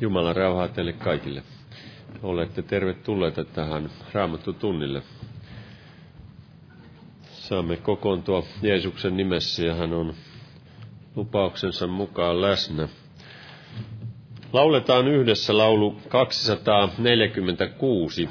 Jumalan rauhaa teille kaikille. Olette tervetulleita tähän Raamattu tunnille. Saamme kokoontua Jeesuksen nimessä ja hän on lupauksensa mukaan läsnä. Lauletaan yhdessä laulu 246.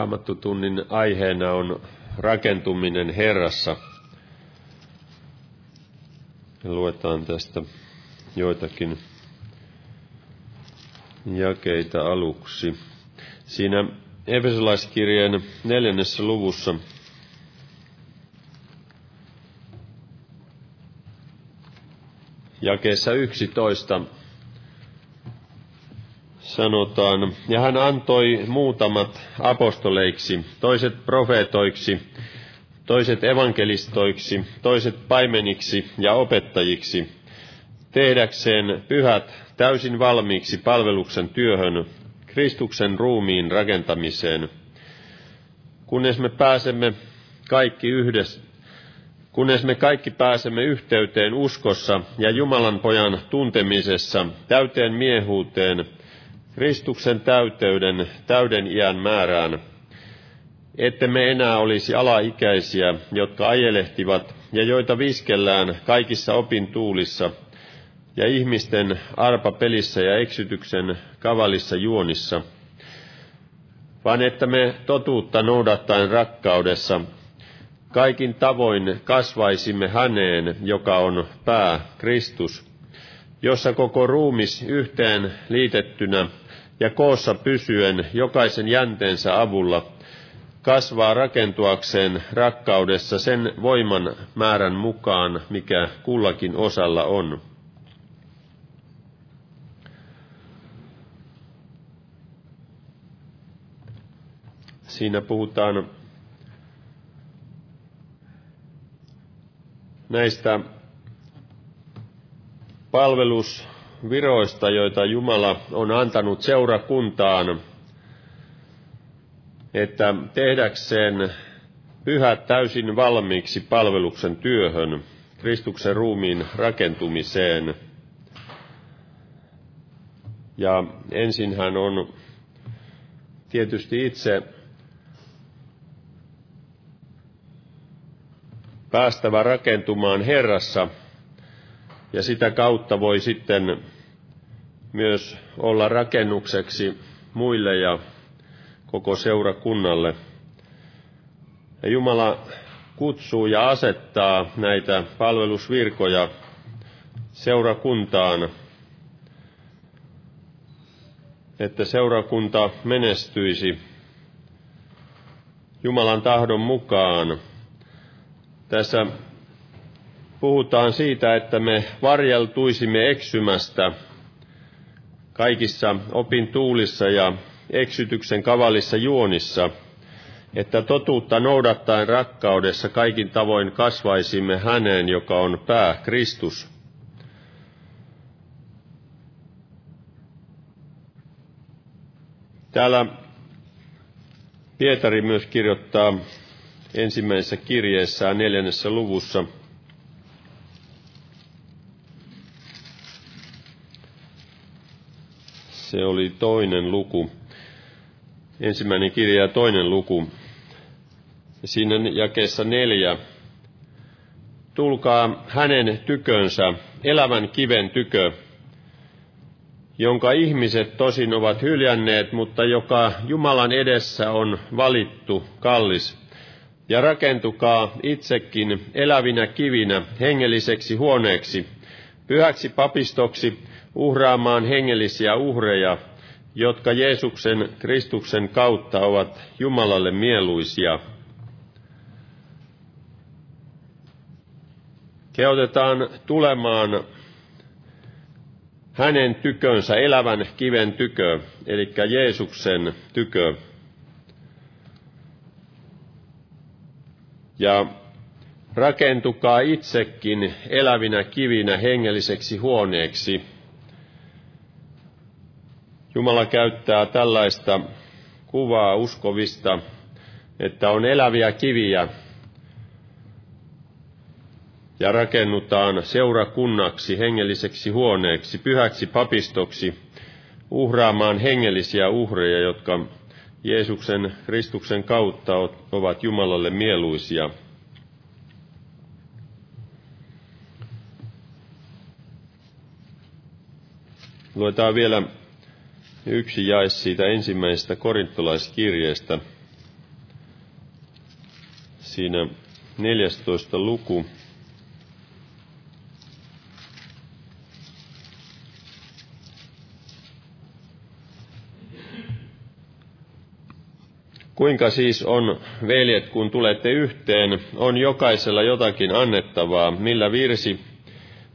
Raamattutunnin aiheena on rakentuminen Herrassa. Luetaan tästä joitakin jakeita aluksi. Siinä Efesolaiskirjeen neljännessä luvussa jakeessa 11 sanotaan, ja hän antoi muutamat apostoleiksi, toiset profeetoiksi, toiset evankelistoiksi, toiset paimeniksi ja opettajiksi, tehdäkseen pyhät täysin valmiiksi palveluksen työhön, Kristuksen ruumiin rakentamiseen, kunnes me pääsemme kaikki yhdessä, kunnes me kaikki pääsemme yhteyteen uskossa ja Jumalan pojan tuntemisessa, täyteen miehuuteen, Kristuksen täyteyden, täyden iän määrään, ette me enää olisi alaikäisiä, jotka ajelehtivat ja joita viskellään kaikissa opintuulissa ja ihmisten arpapelissä ja eksytyksen kavallissa juonissa, vaan että me totuutta noudattaen rakkaudessa kaikin tavoin kasvaisimme häneen, joka on pää, Kristus, jossa koko ruumis yhteen liitettynä ja koossa pysyen jokaisen jänteensä avulla kasvaa rakentuakseen rakkaudessa sen voiman määrän mukaan, mikä kullakin osalla on. Siinä puhutaan näistä palvelusviroista, joita Jumala on antanut seurakuntaan, että tehdäkseen pyhät täysin valmiiksi palveluksen työhön, Kristuksen ruumiin rakentumiseen. Ja ensin hän on tietysti itse päästävä rakentumaan Herrassa, ja sitä kautta voi sitten myös olla rakennukseksi muille ja koko seurakunnalle. Ja Jumala kutsuu ja asettaa näitä palvelusvirkoja seurakuntaan, että seurakunta menestyisi Jumalan tahdon mukaan tässä puhutaan siitä, että me varjeltuisimme eksymästä kaikissa opintuulissa ja eksytyksen kavallissa juonissa, että totuutta noudattaen rakkaudessa kaikin tavoin kasvaisimme häneen, joka on pää, Kristus. Täällä Pietari myös kirjoittaa ensimmäisessä kirjeessään neljännessä luvussa. Se oli toinen luku. Ensimmäinen kirja ja toinen luku. Siinä jakeessa neljä. Tulkaa hänen tykönsä, elävän kiven tykö, jonka ihmiset tosin ovat hyljänneet, mutta joka Jumalan edessä on valittu, kallis ja rakentukaa itsekin elävinä kivinä hengelliseksi huoneeksi, pyhäksi papistoksi uhraamaan hengellisiä uhreja, jotka Jeesuksen Kristuksen kautta ovat Jumalalle mieluisia. Kehotetaan tulemaan hänen tykönsä, elävän kiven tykö, eli Jeesuksen tykö. ja rakentukaa itsekin elävinä kivinä hengelliseksi huoneeksi. Jumala käyttää tällaista kuvaa uskovista, että on eläviä kiviä ja rakennutaan seurakunnaksi, hengelliseksi huoneeksi, pyhäksi papistoksi, uhraamaan hengellisiä uhreja, jotka Jeesuksen Kristuksen kautta ovat Jumalalle mieluisia. Luetaan vielä yksi jae siitä ensimmäisestä korintolaiskirjeestä. Siinä 14. luku. Kuinka siis on, veljet, kun tulette yhteen, on jokaisella jotakin annettavaa, millä virsi,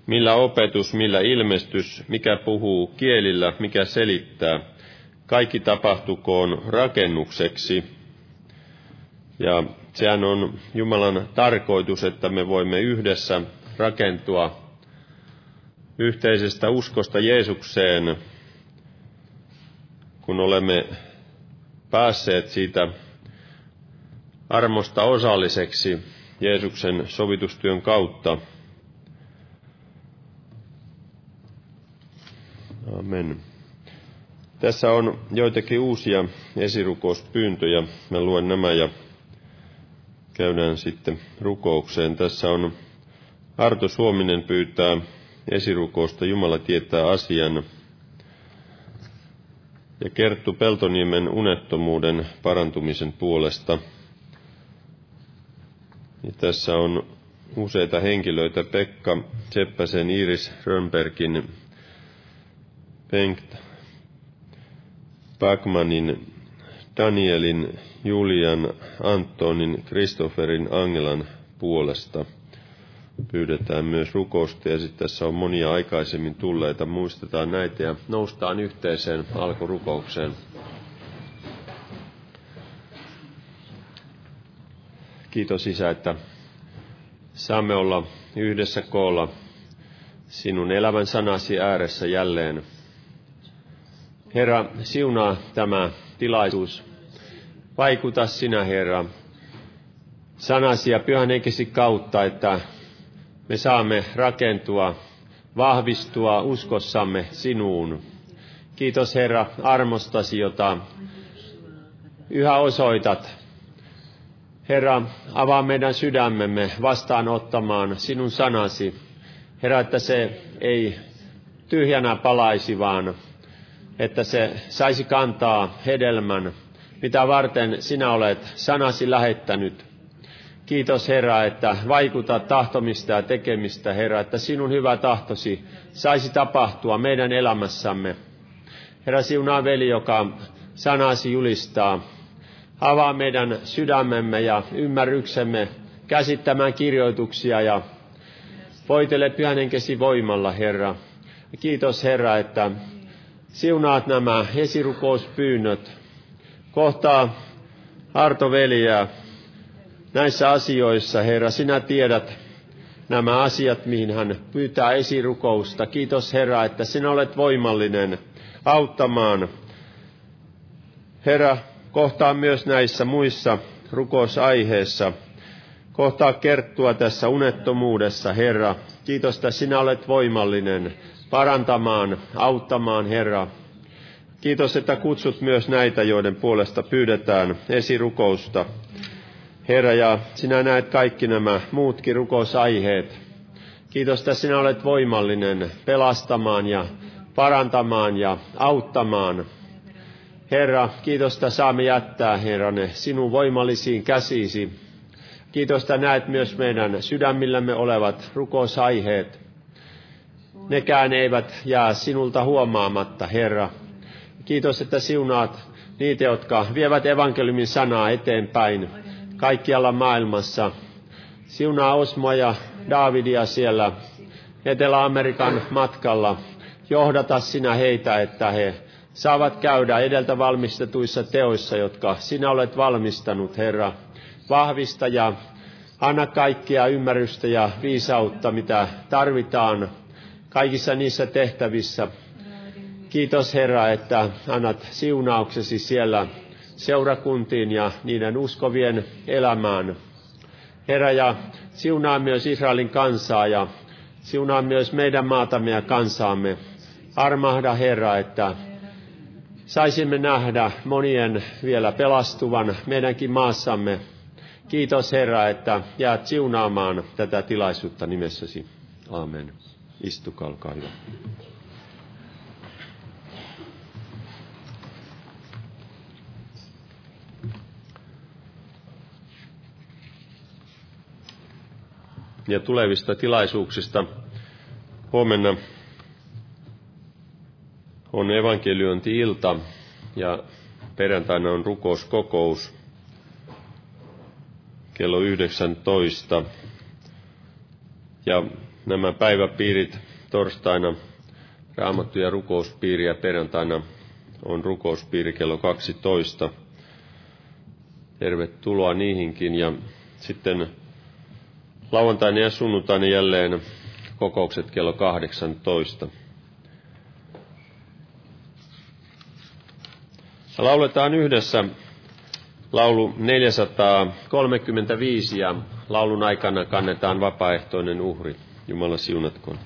millä opetus, millä ilmestys, mikä puhuu kielillä, mikä selittää. Kaikki tapahtukoon rakennukseksi. Ja sehän on Jumalan tarkoitus, että me voimme yhdessä rakentua yhteisestä uskosta Jeesukseen, kun olemme päässeet siitä armosta osalliseksi Jeesuksen sovitustyön kautta. Amen. Tässä on joitakin uusia esirukouspyyntöjä. Mä luen nämä ja käydään sitten rukoukseen. Tässä on Arto Suominen pyytää esirukousta Jumala tietää asian. Ja Kerttu Peltoniemen unettomuuden parantumisen puolesta. Ja tässä on useita henkilöitä, Pekka Seppäsen, Iris Rönbergin, Bengt Backmanin, Danielin, Julian, Antonin, Kristofferin, Angelan puolesta pyydetään myös rukousta ja sitten tässä on monia aikaisemmin tulleita. Muistetaan näitä ja noustaan yhteiseen alkurukoukseen. Kiitos Isä, että saamme olla yhdessä koolla sinun elävän sanasi ääressä jälleen. Herra, siunaa tämä tilaisuus. Vaikuta sinä, Herra, sanasi ja pyhän henkesi kautta, että me saamme rakentua, vahvistua uskossamme sinuun. Kiitos Herra armostasi, jota yhä osoitat. Herra, avaa meidän sydämemme vastaanottamaan sinun sanasi. Herra, että se ei tyhjänä palaisi, vaan että se saisi kantaa hedelmän, mitä varten sinä olet sanasi lähettänyt. Kiitos Herra, että vaikutat tahtomista ja tekemistä, Herra, että sinun hyvä tahtosi saisi tapahtua meidän elämässämme. Herra, siunaa veli, joka sanasi julistaa. Avaa meidän sydämemme ja ymmärryksemme käsittämään kirjoituksia ja voitele pyhänenkesi voimalla, Herra. Kiitos Herra, että siunaat nämä esirukouspyynnöt. Kohtaa Arto veliä näissä asioissa, Herra, sinä tiedät nämä asiat, mihin hän pyytää esirukousta. Kiitos Herra, että sinä olet voimallinen auttamaan. Herra, kohtaa myös näissä muissa rukousaiheissa. Kohtaa kerttua tässä unettomuudessa, Herra. Kiitos, että sinä olet voimallinen parantamaan, auttamaan, Herra. Kiitos, että kutsut myös näitä, joiden puolesta pyydetään esirukousta. Herra, ja sinä näet kaikki nämä muutkin rukousaiheet. Kiitos, että sinä olet voimallinen pelastamaan ja parantamaan ja auttamaan. Herra, kiitos, että saamme jättää, Herra, ne sinun voimallisiin käsisi. Kiitos, että näet myös meidän sydämillämme olevat rukousaiheet. Nekään eivät jää sinulta huomaamatta, Herra. Kiitos, että siunaat niitä, jotka vievät evankeliumin sanaa eteenpäin kaikkialla maailmassa. Siunaa Osmoa ja Davidia siellä Etelä-Amerikan matkalla. Johdata sinä heitä, että he saavat käydä edeltä valmistetuissa teoissa, jotka sinä olet valmistanut, Herra. Vahvista ja anna kaikkia ymmärrystä ja viisautta, mitä tarvitaan kaikissa niissä tehtävissä. Kiitos Herra, että annat siunauksesi siellä seurakuntiin ja niiden uskovien elämään. Herra, ja siunaa myös Israelin kansaa ja siunaa myös meidän maatamme ja kansaamme. Armahda Herra, että saisimme nähdä monien vielä pelastuvan meidänkin maassamme. Kiitos Herra, että jäät siunaamaan tätä tilaisuutta nimessäsi. Amen. Istukaa, olkaa hyvä. ja tulevista tilaisuuksista. Huomenna on evankeliointi-ilta ja perjantaina on rukouskokous kello 19. Ja nämä päiväpiirit torstaina raamattu- ja rukouspiiri ja perjantaina on rukouspiiri kello 12. Tervetuloa niihinkin ja sitten Lauantaina ja sunnuntaina jälleen kokoukset kello 18. Lauletaan yhdessä laulu 435 ja laulun aikana kannetaan vapaaehtoinen uhri. Jumala siunatkoon.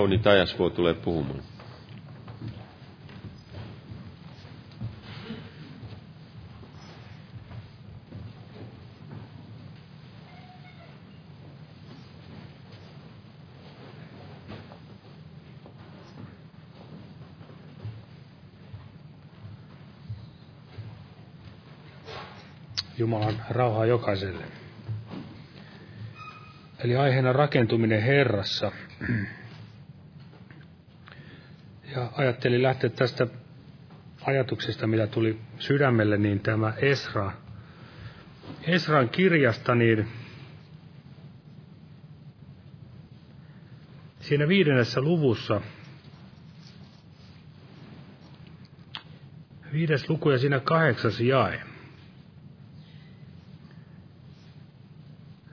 Jouni Tajasvuo tulee puhumaan. Jumalan rauhaa jokaiselle. Eli aiheena rakentuminen Herrassa ajattelin lähteä tästä ajatuksesta, mitä tuli sydämelle, niin tämä Esra, Esran kirjasta, niin siinä viidennessä luvussa, viides luku ja siinä kahdeksas jae.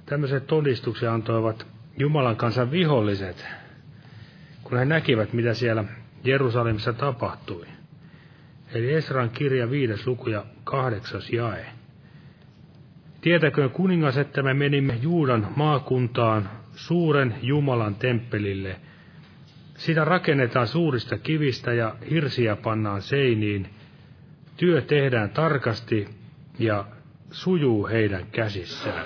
Tämmöiset todistuksia antoivat Jumalan kansan viholliset, kun he näkivät, mitä siellä Jerusalemissa tapahtui. Eli Esran kirja viides luku ja kahdeksas jae. Tietäköön kuningas, että me menimme Juudan maakuntaan suuren Jumalan temppelille. Sitä rakennetaan suurista kivistä ja hirsiä pannaan seiniin. Työ tehdään tarkasti ja sujuu heidän käsissään.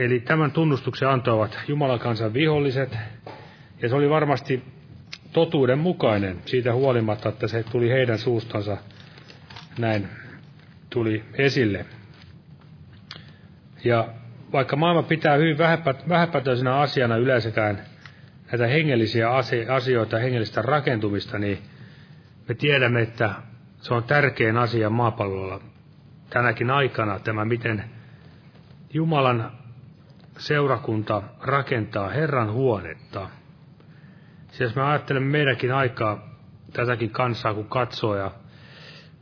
Eli tämän tunnustuksen antoivat Jumalan kansan viholliset, ja se oli varmasti totuuden mukainen siitä huolimatta, että se tuli heidän suustansa näin tuli esille. Ja vaikka maailma pitää hyvin vähäpätöisenä asiana yleensäkään näitä hengellisiä asioita, hengellistä rakentumista, niin me tiedämme, että se on tärkein asia maapallolla tänäkin aikana, tämä miten Jumalan seurakunta rakentaa Herran huonetta. Siis jos me ajattelemme meidänkin aikaa, tätäkin kansaa kun katsoo ja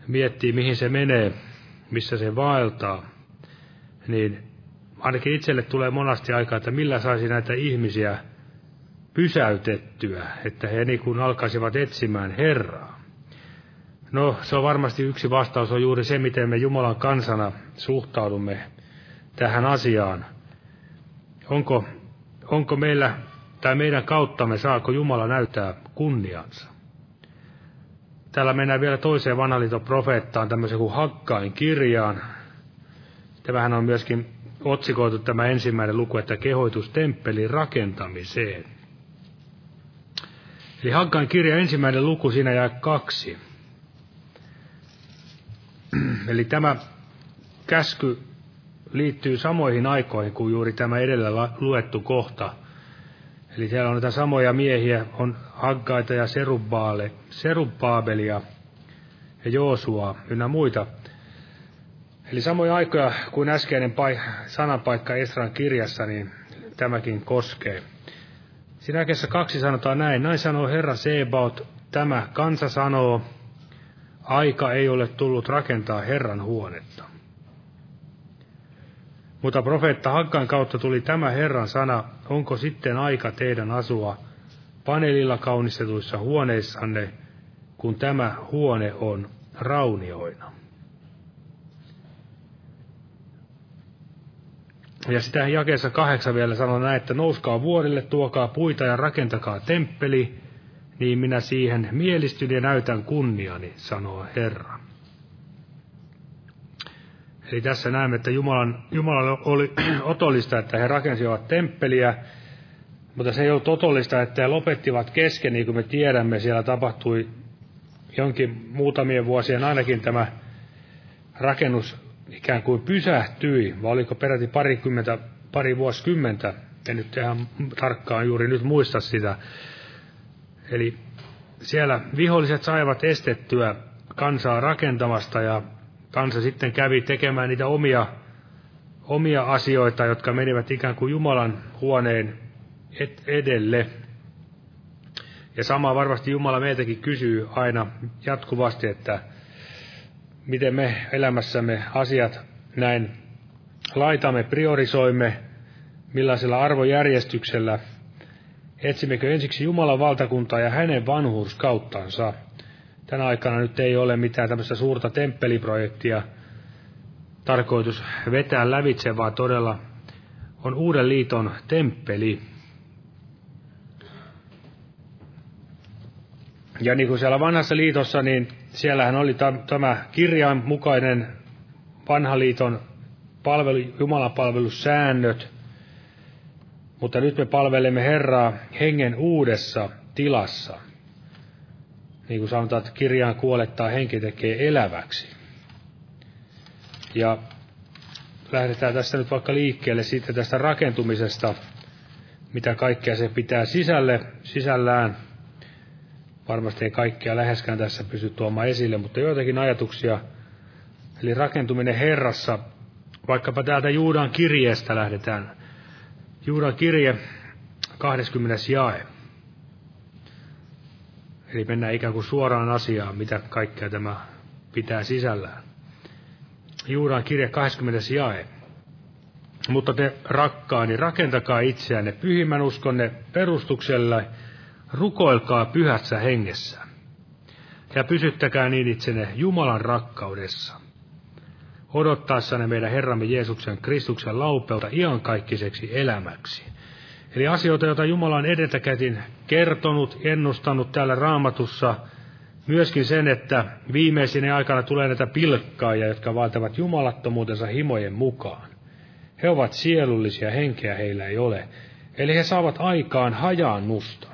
miettii mihin se menee, missä se vaeltaa, niin ainakin itselle tulee monasti aikaa, että millä saisi näitä ihmisiä pysäytettyä, että he niin kuin alkaisivat etsimään Herraa. No, se on varmasti yksi vastaus, on juuri se, miten me Jumalan kansana suhtaudumme tähän asiaan. Onko, onko meillä tai meidän kauttamme saako Jumala näyttää kunniansa? Täällä mennään vielä toiseen vanhaliiton profeettaan, tämmöisen kuin Hakkain kirjaan. Tämähän on myöskin otsikoitu tämä ensimmäinen luku, että kehoitus temppelin rakentamiseen. Eli Hakkain kirja ensimmäinen luku, siinä jää kaksi. Eli tämä käsky liittyy samoihin aikoihin kuin juuri tämä edellä luettu kohta. Eli siellä on näitä samoja miehiä, on Haggaita ja Serubbaale, Serubbaabelia ja Joosua ynnä muita. Eli samoja aikoja kuin äskeinen pai, sanapaikka Esran kirjassa, niin tämäkin koskee. Siinä kaksi sanotaan näin. Näin sanoo Herra Sebaot, tämä kansa sanoo, aika ei ole tullut rakentaa Herran huonetta. Mutta profeetta Hakkan kautta tuli tämä Herran sana, onko sitten aika teidän asua paneelilla kaunistetuissa huoneissanne, kun tämä huone on raunioina. Ja sitä jakeessa kahdeksan vielä sanoo näin, että nouskaa vuorille, tuokaa puita ja rakentakaa temppeli, niin minä siihen mielistyn ja näytän kunniani, sanoo Herra. Eli tässä näemme, että Jumalan, Jumalalle oli otollista, että he rakensivat temppeliä, mutta se ei ollut otollista, että he lopettivat kesken, niin kuin me tiedämme, siellä tapahtui jonkin muutamien vuosien ainakin tämä rakennus ikään kuin pysähtyi, vai oliko peräti parikymmentä, pari vuosikymmentä, en nyt ihan tarkkaan juuri nyt muista sitä. Eli siellä viholliset saivat estettyä kansaa rakentamasta ja kansa sitten kävi tekemään niitä omia, omia asioita, jotka menivät ikään kuin Jumalan huoneen edelle. Ja sama varmasti Jumala meiltäkin kysyy aina jatkuvasti, että miten me elämässämme asiat näin laitamme, priorisoimme, millaisella arvojärjestyksellä, etsimmekö ensiksi Jumalan valtakuntaa ja hänen vanhuuskauttansa – tänä aikana nyt ei ole mitään tämmöistä suurta temppeliprojektia tarkoitus vetää lävitse, vaan todella on uuden liiton temppeli. Ja niin kuin siellä vanhassa liitossa, niin siellähän oli tämä kirjan mukainen vanha liiton palvelu, Jumalan palvelussäännöt, mutta nyt me palvelemme Herraa hengen uudessa tilassa niin kuin sanotaan, että kirjaan kuolettaa henki tekee eläväksi. Ja lähdetään tässä nyt vaikka liikkeelle sitten tästä rakentumisesta, mitä kaikkea se pitää sisälle, sisällään. Varmasti ei kaikkea läheskään tässä pysty tuomaan esille, mutta joitakin ajatuksia. Eli rakentuminen Herrassa, vaikkapa täältä Juudan kirjeestä lähdetään. Juudan kirje, 20. jae. Eli mennään ikään kuin suoraan asiaan, mitä kaikkea tämä pitää sisällään. Juudan kirja 20. jae. Mutta te rakkaani, rakentakaa itseänne pyhimmän uskonne perustuksella, rukoilkaa pyhässä hengessä. Ja pysyttäkää niin itsenne Jumalan rakkaudessa. Odottaessanne meidän Herramme Jeesuksen Kristuksen laupeuta iankaikkiseksi elämäksi Eli asioita, joita Jumala on edeltäkätin kertonut, ennustanut täällä raamatussa, myöskin sen, että viimeisinä aikana tulee näitä pilkkaajia, jotka vaativat jumalattomuutensa himojen mukaan. He ovat sielullisia, henkeä heillä ei ole. Eli he saavat aikaan hajaannusta.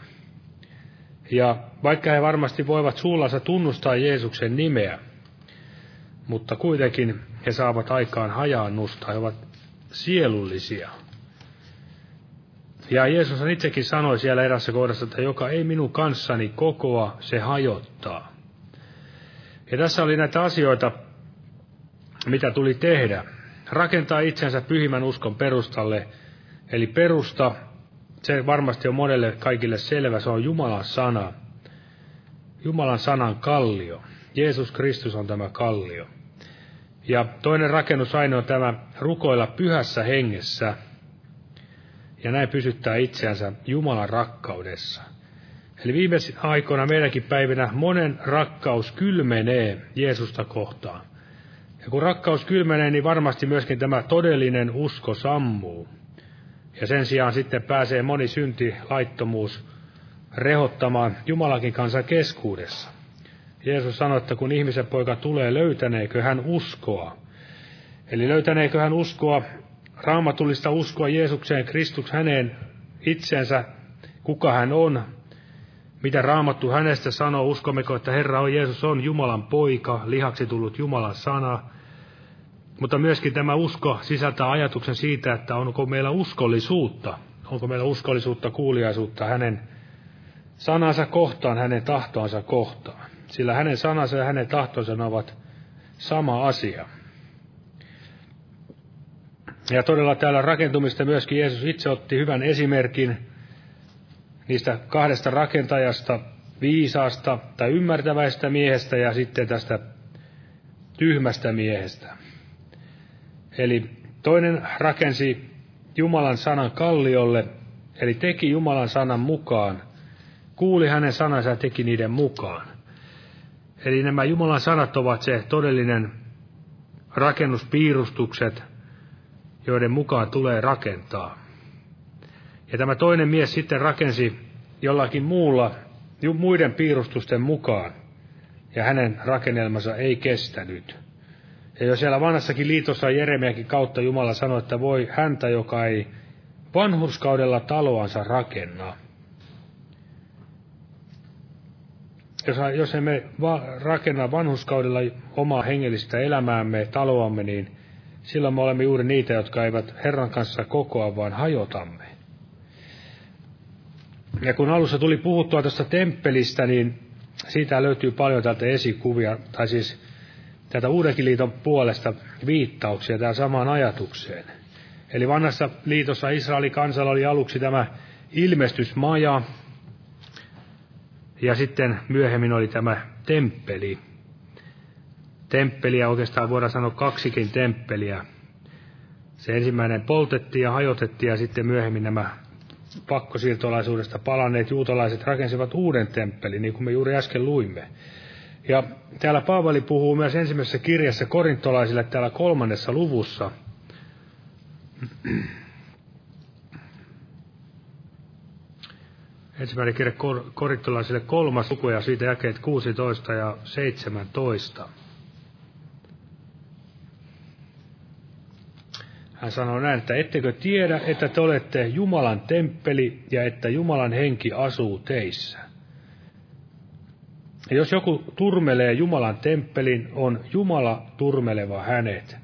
Ja vaikka he varmasti voivat suullansa tunnustaa Jeesuksen nimeä, mutta kuitenkin he saavat aikaan hajaannusta, he ovat sielullisia. Ja Jeesus itsekin sanoi siellä erässä kohdassa, että joka ei minun kanssani kokoa, se hajottaa. Ja tässä oli näitä asioita, mitä tuli tehdä. Rakentaa itsensä pyhimmän uskon perustalle. Eli perusta, se varmasti on monelle kaikille selvä, se on Jumalan sana. Jumalan sanan kallio. Jeesus Kristus on tämä kallio. Ja toinen rakennusaine on tämä rukoilla pyhässä hengessä. Ja näin pysyttää itseänsä Jumalan rakkaudessa. Eli viime aikoina meidänkin päivinä monen rakkaus kylmenee Jeesusta kohtaan. Ja kun rakkaus kylmenee, niin varmasti myöskin tämä todellinen usko sammuu. Ja sen sijaan sitten pääsee moni synti, laittomuus rehottamaan Jumalakin kanssa keskuudessa. Jeesus sanoi, että kun ihmisen poika tulee, löytäneekö hän uskoa? Eli löytäneekö hän uskoa, raamatullista uskoa Jeesukseen, Kristus häneen itsensä, kuka hän on, mitä raamattu hänestä sanoo, uskommeko, että Herra on Jeesus on Jumalan poika, lihaksi tullut Jumalan sana. Mutta myöskin tämä usko sisältää ajatuksen siitä, että onko meillä uskollisuutta, onko meillä uskollisuutta, kuuliaisuutta hänen sanansa kohtaan, hänen tahtoansa kohtaan. Sillä hänen sanansa ja hänen tahtonsa ovat sama asia. Ja todella täällä rakentumista myöskin Jeesus itse otti hyvän esimerkin niistä kahdesta rakentajasta, viisaasta tai ymmärtäväistä miehestä ja sitten tästä tyhmästä miehestä. Eli toinen rakensi Jumalan sanan kalliolle, eli teki Jumalan sanan mukaan, kuuli hänen sanansa ja teki niiden mukaan. Eli nämä Jumalan sanat ovat se todellinen rakennuspiirustukset, joiden mukaan tulee rakentaa. Ja tämä toinen mies sitten rakensi jollakin muulla, muiden piirustusten mukaan, ja hänen rakennelmansa ei kestänyt. Ja jo siellä vanhassakin liitossa Jeremiakin kautta Jumala sanoi, että voi häntä, joka ei vanhurskaudella taloansa rakenna. Jos, jos emme rakenna vanhuskaudella omaa hengellistä elämäämme, taloamme, niin silloin me olemme juuri niitä, jotka eivät Herran kanssa kokoa, vaan hajotamme. Ja kun alussa tuli puhuttua tästä temppelistä, niin siitä löytyy paljon täältä esikuvia, tai siis tätä Uudenkin liiton puolesta viittauksia tähän samaan ajatukseen. Eli vanhassa liitossa Israelin kansalla oli aluksi tämä ilmestysmaja, ja sitten myöhemmin oli tämä temppeli. Temppeliä oikeastaan voidaan sanoa kaksikin temppeliä. Se ensimmäinen poltettiin ja hajotettiin ja sitten myöhemmin nämä pakkosiirtolaisuudesta palanneet juutalaiset rakensivat uuden temppelin, niin kuin me juuri äsken luimme. Ja täällä Paavali puhuu myös ensimmäisessä kirjassa korintolaisille täällä kolmannessa luvussa. Ensimmäinen kirja korintolaisille kolmas luku ja siitä jakeet 16 ja 17. Hän sanoo näin, että ettekö tiedä, että te olette Jumalan temppeli ja että Jumalan henki asuu teissä. Ja jos joku turmelee Jumalan temppelin, on Jumala turmeleva hänet.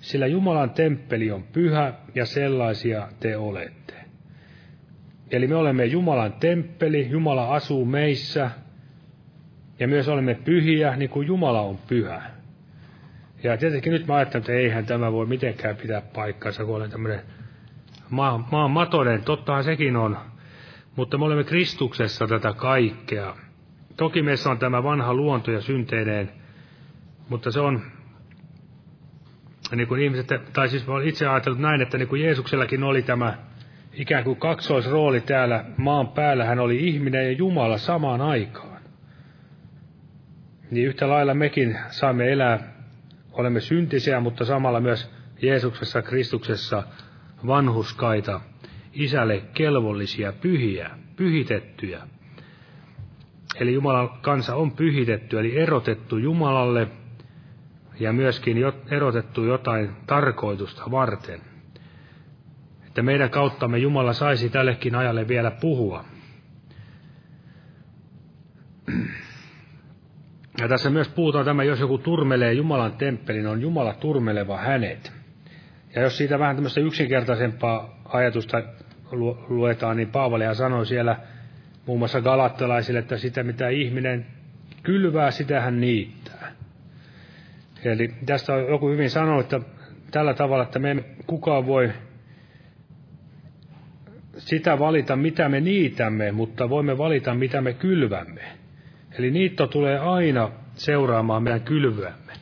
Sillä Jumalan temppeli on pyhä ja sellaisia te olette. Eli me olemme Jumalan temppeli, Jumala asuu meissä ja myös olemme pyhiä niin kuin Jumala on pyhä. Ja tietenkin nyt mä ajattelen, että eihän tämä voi mitenkään pitää paikkansa, kun olen tämmöinen maan, maan matonen. Tottahan sekin on. Mutta me olemme Kristuksessa tätä kaikkea. Toki meissä on tämä vanha luonto ja synteineen, mutta se on, niin kuin ihmiset, tai siis olen itse ajatellut näin, että niin kuin Jeesuksellakin oli tämä ikään kuin kaksoisrooli täällä maan päällä, hän oli ihminen ja Jumala samaan aikaan. Niin yhtä lailla mekin saamme elää olemme syntisiä, mutta samalla myös Jeesuksessa Kristuksessa vanhuskaita, isälle kelvollisia, pyhiä, pyhitettyjä. Eli Jumalan kansa on pyhitetty, eli erotettu Jumalalle ja myöskin erotettu jotain tarkoitusta varten. että meidän kauttamme Jumala saisi tällekin ajalle vielä puhua. Ja tässä myös puhutaan tämä, jos joku turmelee Jumalan temppelin, on Jumala turmeleva hänet. Ja jos siitä vähän tämmöistä yksinkertaisempaa ajatusta luetaan, niin Paavalia sanoi siellä muun muassa galattalaisille, että sitä mitä ihminen kylvää, sitä hän niittää. Eli tästä on joku hyvin sanonut, että tällä tavalla, että me emme kukaan voi sitä valita, mitä me niitämme, mutta voimme valita, mitä me kylvämme. Eli niitto tulee aina seuraamaan meidän kylvyämme.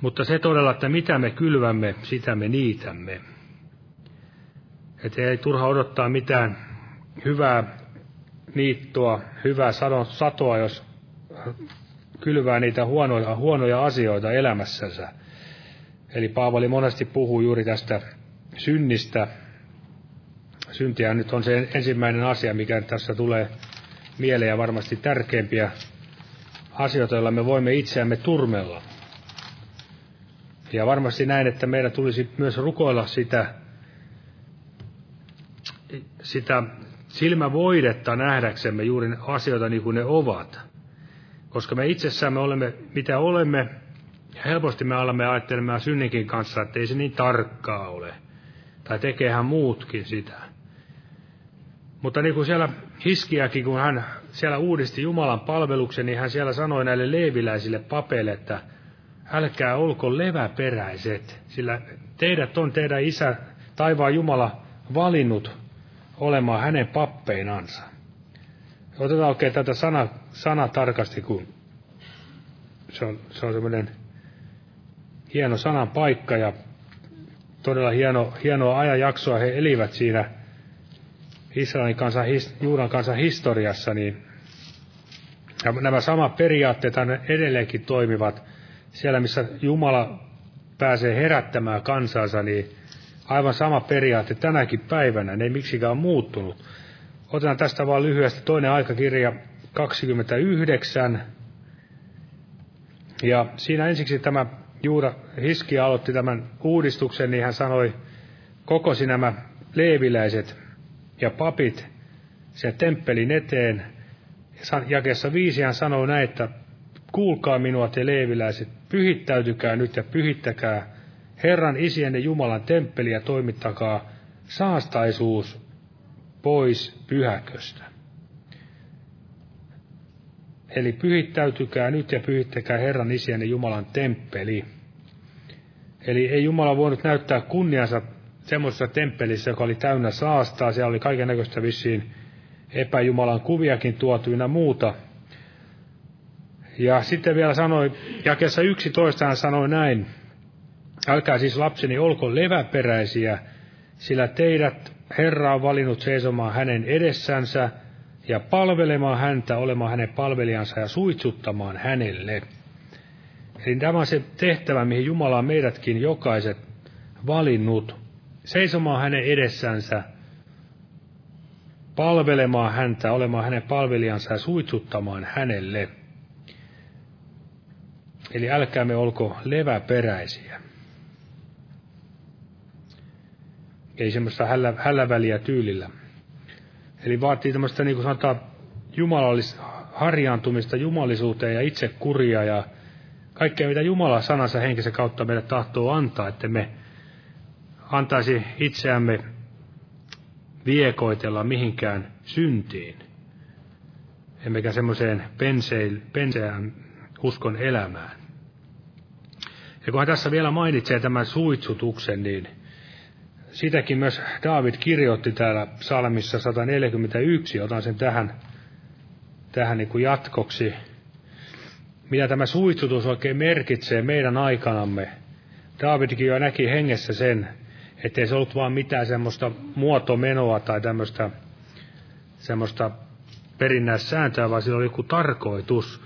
Mutta se todella, että mitä me kylvämme, sitä me niitämme. Että ei turha odottaa mitään hyvää niittoa, hyvää satoa, jos kylvää niitä huonoja, huonoja asioita elämässänsä. Eli Paavali monesti puhuu juuri tästä synnistä. Syntiä nyt on se ensimmäinen asia, mikä tässä tulee mieleen ja varmasti tärkeimpiä asioita, joilla me voimme itseämme turmella. Ja varmasti näin, että meidän tulisi myös rukoilla sitä, sitä silmävoidetta nähdäksemme juuri asioita niin kuin ne ovat. Koska me itsessämme olemme, mitä olemme, ja helposti me alamme ajattelemaan synninkin kanssa, että ei se niin tarkkaa ole. Tai tekeehän muutkin sitä. Mutta niin kuin siellä Hiskiäkin, kun hän siellä uudisti Jumalan palveluksen, niin hän siellä sanoi näille leiviläisille papeille, että älkää olko leväperäiset, sillä teidät on teidän isä, taivaan Jumala, valinnut olemaan hänen pappeinansa. Otetaan oikein tätä sana, sana tarkasti, kun se on, se on semmoinen hieno sanan paikka ja todella hieno, hienoa ajanjaksoa he elivät siinä Israelin kansan, Juudan kansan historiassa, niin nämä samat periaatteet edelleenkin toimivat siellä, missä Jumala pääsee herättämään kansansa, niin aivan sama periaate tänäkin päivänä, ne ei miksikään muuttunut. Otetaan tästä vain lyhyesti toinen aikakirja 29. Ja siinä ensiksi tämä Juuda Hiski aloitti tämän uudistuksen, niin hän sanoi, kokosi nämä leeviläiset ja papit sen temppelin eteen. Jakessa viisi hän sanoi näin, että kuulkaa minua te leeviläiset, pyhittäytykää nyt ja pyhittäkää Herran isienne Jumalan temppeli ja toimittakaa saastaisuus pois pyhäköstä. Eli pyhittäytykää nyt ja pyhittäkää Herran isienne Jumalan temppeli. Eli ei Jumala voinut näyttää kunniansa semmoisessa temppelissä, joka oli täynnä saastaa. Siellä oli kaiken näköistä vissiin epäjumalan kuviakin tuotuina muuta. Ja sitten vielä sanoi, jakessa 11 hän sanoi näin, älkää siis lapseni olko leväperäisiä, sillä teidät Herra on valinnut seisomaan hänen edessänsä ja palvelemaan häntä, olemaan hänen palvelijansa ja suitsuttamaan hänelle. Eli tämä on se tehtävä, mihin Jumala on meidätkin jokaiset valinnut. Seisomaan hänen edessänsä, palvelemaan häntä, olemaan hänen palvelijansa ja suitsuttamaan hänelle. Eli älkäämme olko leväperäisiä. ei semmoista hällä, hälläväliä tyylillä. Eli vaatii tämmöistä, niin kuin sanotaan, jumalallis, harjaantumista jumalisuuteen ja kuria ja kaikkea, mitä Jumala sanansa henkisen kautta meille tahtoo antaa, että me antaisi itseämme viekoitella mihinkään syntiin, emmekä semmoiseen penseään uskon elämään. Ja kun hän tässä vielä mainitsee tämän suitsutuksen, niin sitäkin myös David kirjoitti täällä psalmissa 141, otan sen tähän, tähän niin kuin jatkoksi. Mitä tämä suitsutus oikein merkitsee meidän aikanamme. Davidkin jo näki hengessä sen, ettei se ollut vaan mitään semmoista muotomenoa tai tämmöistä semmoista perinnäissääntöä, vaan sillä oli joku tarkoitus.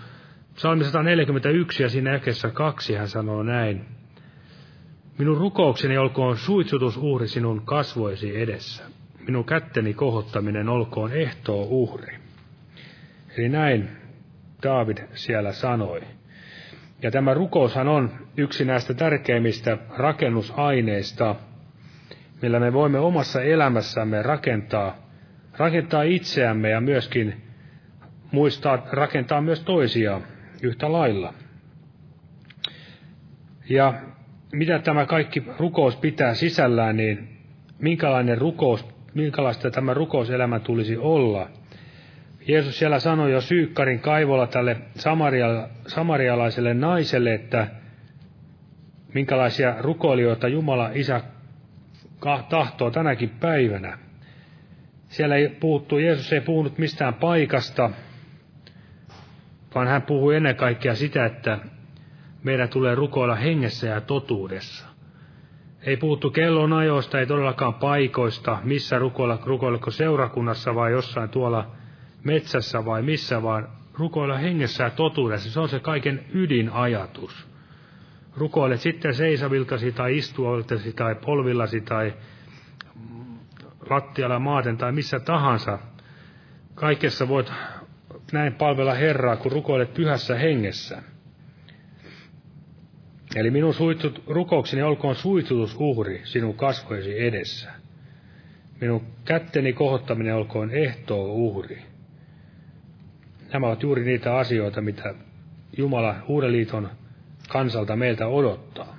Psalmi 141 ja siinä äkessä kaksi hän sanoo näin. Minun rukoukseni olkoon suitsutusuhri sinun kasvoisi edessä. Minun kätteni kohottaminen olkoon ehtoo uhri. Eli näin David siellä sanoi. Ja tämä rukoushan on yksi näistä tärkeimmistä rakennusaineista, millä me voimme omassa elämässämme rakentaa, rakentaa itseämme ja myöskin muistaa rakentaa myös toisia yhtä lailla. Ja mitä tämä kaikki rukous pitää sisällään, niin minkälainen rukous, minkälaista tämä rukouselämä tulisi olla. Jeesus siellä sanoi jo Syykkarin kaivolla tälle samaria, samarialaiselle naiselle, että minkälaisia rukoilijoita Jumala Isä tahtoo tänäkin päivänä. Siellä ei puhuttu, Jeesus ei puhunut mistään paikasta, vaan hän puhui ennen kaikkea sitä, että meidän tulee rukoilla hengessä ja totuudessa. Ei puhuttu kellon ajoista, ei todellakaan paikoista, missä rukoilla, rukoilleko seurakunnassa vai jossain tuolla metsässä vai missä, vaan rukoilla hengessä ja totuudessa. Se on se kaiken ydinajatus. Rukoile sitten seisaviltasi tai istuoltasi tai polvillasi tai lattialla maaten tai missä tahansa. Kaikessa voit näin palvella Herraa, kun rukoilet pyhässä hengessä. Eli minun suitut, rukoukseni olkoon suitutusuhri sinun kasvojesi edessä. Minun kätteni kohottaminen olkoon ehtoo uhri. Nämä ovat juuri niitä asioita, mitä Jumala Uuden liiton kansalta meiltä odottaa.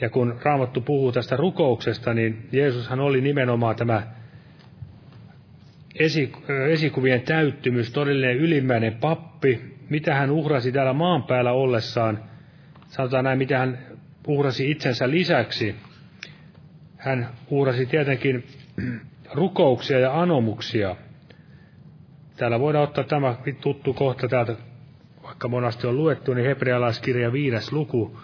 Ja kun Raamattu puhuu tästä rukouksesta, niin Jeesushan oli nimenomaan tämä esikuvien täyttymys, todellinen ylimmäinen pappi, mitä hän uhrasi täällä maan päällä ollessaan, sanotaan näin, mitä hän uhrasi itsensä lisäksi. Hän uhrasi tietenkin rukouksia ja anomuksia. Täällä voidaan ottaa tämä tuttu kohta täältä, vaikka monasti on luettu, niin hebrealaiskirja viides luku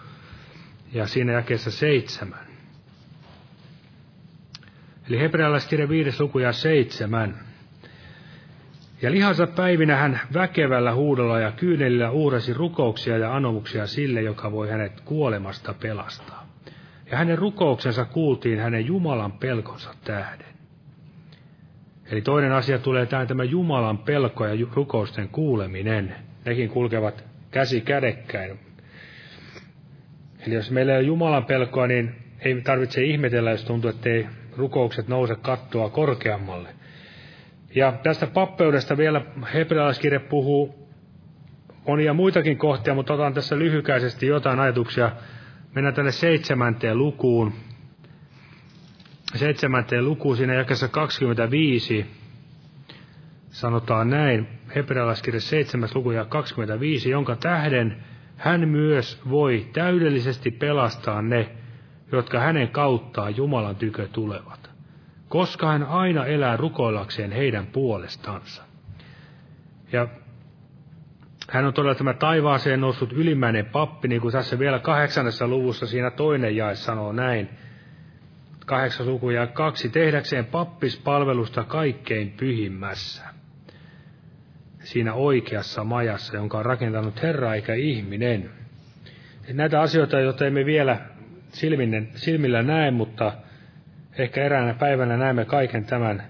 ja siinä jakeessa seitsemän. Eli hebrealaiskirja viides luku ja seitsemän. Ja lihansa päivinä hän väkevällä huudolla ja kyynelillä uhrasi rukouksia ja anomuksia sille, joka voi hänet kuolemasta pelastaa. Ja hänen rukouksensa kuultiin hänen Jumalan pelkonsa tähden. Eli toinen asia tulee tähän tämä Jumalan pelko ja rukousten kuuleminen. Nekin kulkevat käsi kädekkäin. Eli jos meillä ei ole Jumalan pelkoa, niin ei tarvitse ihmetellä, jos tuntuu, että ei rukoukset nouse kattoa korkeammalle – ja tästä pappeudesta vielä hebrealaiskirja puhuu monia muitakin kohtia, mutta otan tässä lyhykäisesti jotain ajatuksia. Mennään tänne seitsemänteen lukuun. Seitsemänteen lukuun siinä jakessa 25 sanotaan näin, hebrealaiskirja 7. luku ja 25, jonka tähden hän myös voi täydellisesti pelastaa ne, jotka hänen kauttaan Jumalan tykö tulevat koska hän aina elää rukoillakseen heidän puolestansa. Ja hän on todella tämä taivaaseen noussut ylimmäinen pappi, niin kuin tässä vielä kahdeksannessa luvussa siinä toinen jae sanoo näin. Kahdeksas luku ja kaksi, tehdäkseen pappispalvelusta kaikkein pyhimmässä. Siinä oikeassa majassa, jonka on rakentanut Herra eikä ihminen. Näitä asioita, joita emme vielä silmillä näe, mutta Ehkä eräänä päivänä näemme kaiken tämän,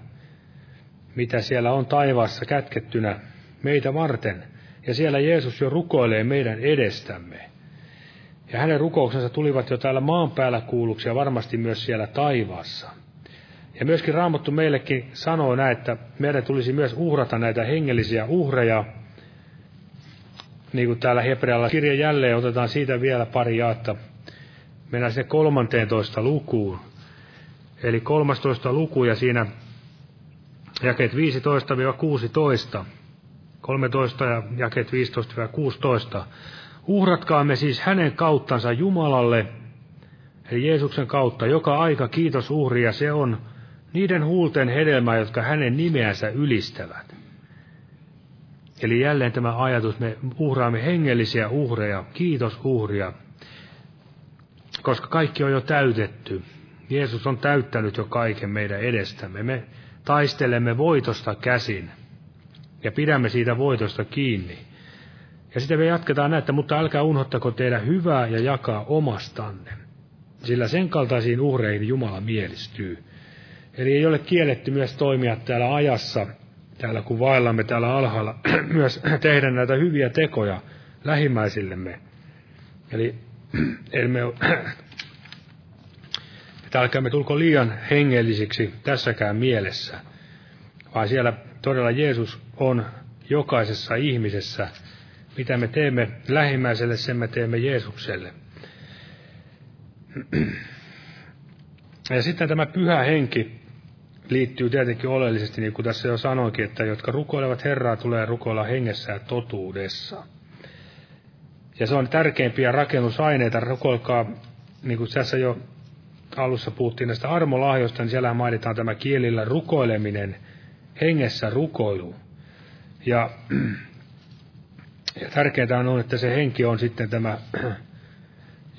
mitä siellä on taivaassa kätkettynä meitä varten. Ja siellä Jeesus jo rukoilee meidän edestämme. Ja hänen rukouksensa tulivat jo täällä maan päällä kuulluksi ja varmasti myös siellä taivaassa. Ja myöskin Raamattu meillekin sanoo näin, että meidän tulisi myös uhrata näitä hengellisiä uhreja. Niin kuin täällä Hebrealla kirja jälleen otetaan siitä vielä pari jaatta. Mennään se 13 lukuun eli 13 luku ja siinä jakeet 15-16, 13 ja jakeet 15-16. Uhratkaamme siis hänen kauttansa Jumalalle, eli Jeesuksen kautta, joka aika kiitos uhria se on niiden huulten hedelmä, jotka hänen nimeänsä ylistävät. Eli jälleen tämä ajatus, me uhraamme hengellisiä uhreja, kiitos uhria, koska kaikki on jo täytetty. Jeesus on täyttänyt jo kaiken meidän edestämme. Me taistelemme voitosta käsin ja pidämme siitä voitosta kiinni. Ja sitten me jatketaan näitä, mutta älkää unohtako tehdä hyvää ja jakaa omastanne, sillä sen kaltaisiin uhreihin Jumala mielistyy. Eli ei ole kielletty myös toimia täällä ajassa, täällä kun vaellamme täällä alhaalla, myös tehdä näitä hyviä tekoja lähimmäisillemme. Eli emme että älkäämme tulko liian hengellisiksi tässäkään mielessä, vaan siellä todella Jeesus on jokaisessa ihmisessä. Mitä me teemme lähimmäiselle, sen me teemme Jeesukselle. Ja sitten tämä pyhä henki liittyy tietenkin oleellisesti, niin kuin tässä jo sanoinkin, että jotka rukoilevat Herraa, tulee rukoilla hengessä ja totuudessa. Ja se on tärkeimpiä rakennusaineita. Rukoilkaa, niin kuin tässä jo alussa puhuttiin näistä armolahjoista, niin siellä mainitaan tämä kielillä rukoileminen, hengessä rukoilu. Ja, ja tärkeintä on, että se henki on sitten tämä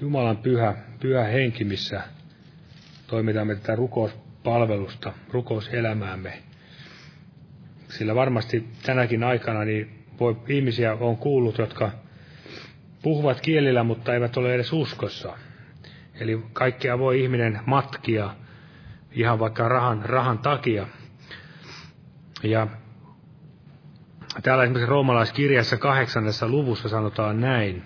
Jumalan pyhä, pyhä henki, missä toimitamme tätä rukouspalvelusta, rukouselämäämme. Sillä varmasti tänäkin aikana niin voi, ihmisiä on kuullut, jotka puhuvat kielillä, mutta eivät ole edes uskossa. Eli kaikkea voi ihminen matkia ihan vaikka rahan, rahan takia. Ja täällä esimerkiksi roomalaiskirjassa kahdeksannessa luvussa sanotaan näin.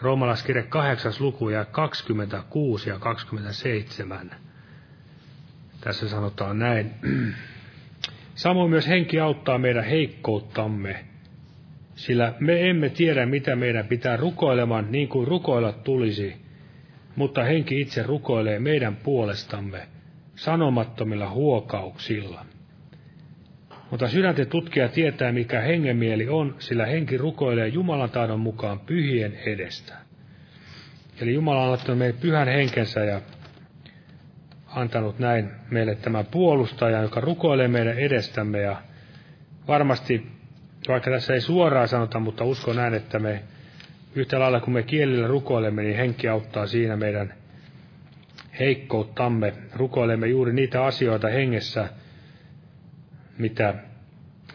Roomalaiskirja kahdeksas luku ja 26 ja 27. Tässä sanotaan näin. Samoin myös henki auttaa meidän heikkouttamme, sillä me emme tiedä, mitä meidän pitää rukoilemaan niin kuin rukoilla tulisi, mutta henki itse rukoilee meidän puolestamme sanomattomilla huokauksilla. Mutta sydänten tutkija tietää, mikä hengenmieli on, sillä henki rukoilee Jumalan tahdon mukaan pyhien edestä. Eli Jumala on antanut pyhän henkensä ja antanut näin meille tämän puolustajan, joka rukoilee meidän edestämme. Ja varmasti, vaikka tässä ei suoraan sanota, mutta uskon näin, että me yhtä lailla kun me kielillä rukoilemme, niin henki auttaa siinä meidän heikkouttamme. Rukoilemme juuri niitä asioita hengessä, mitä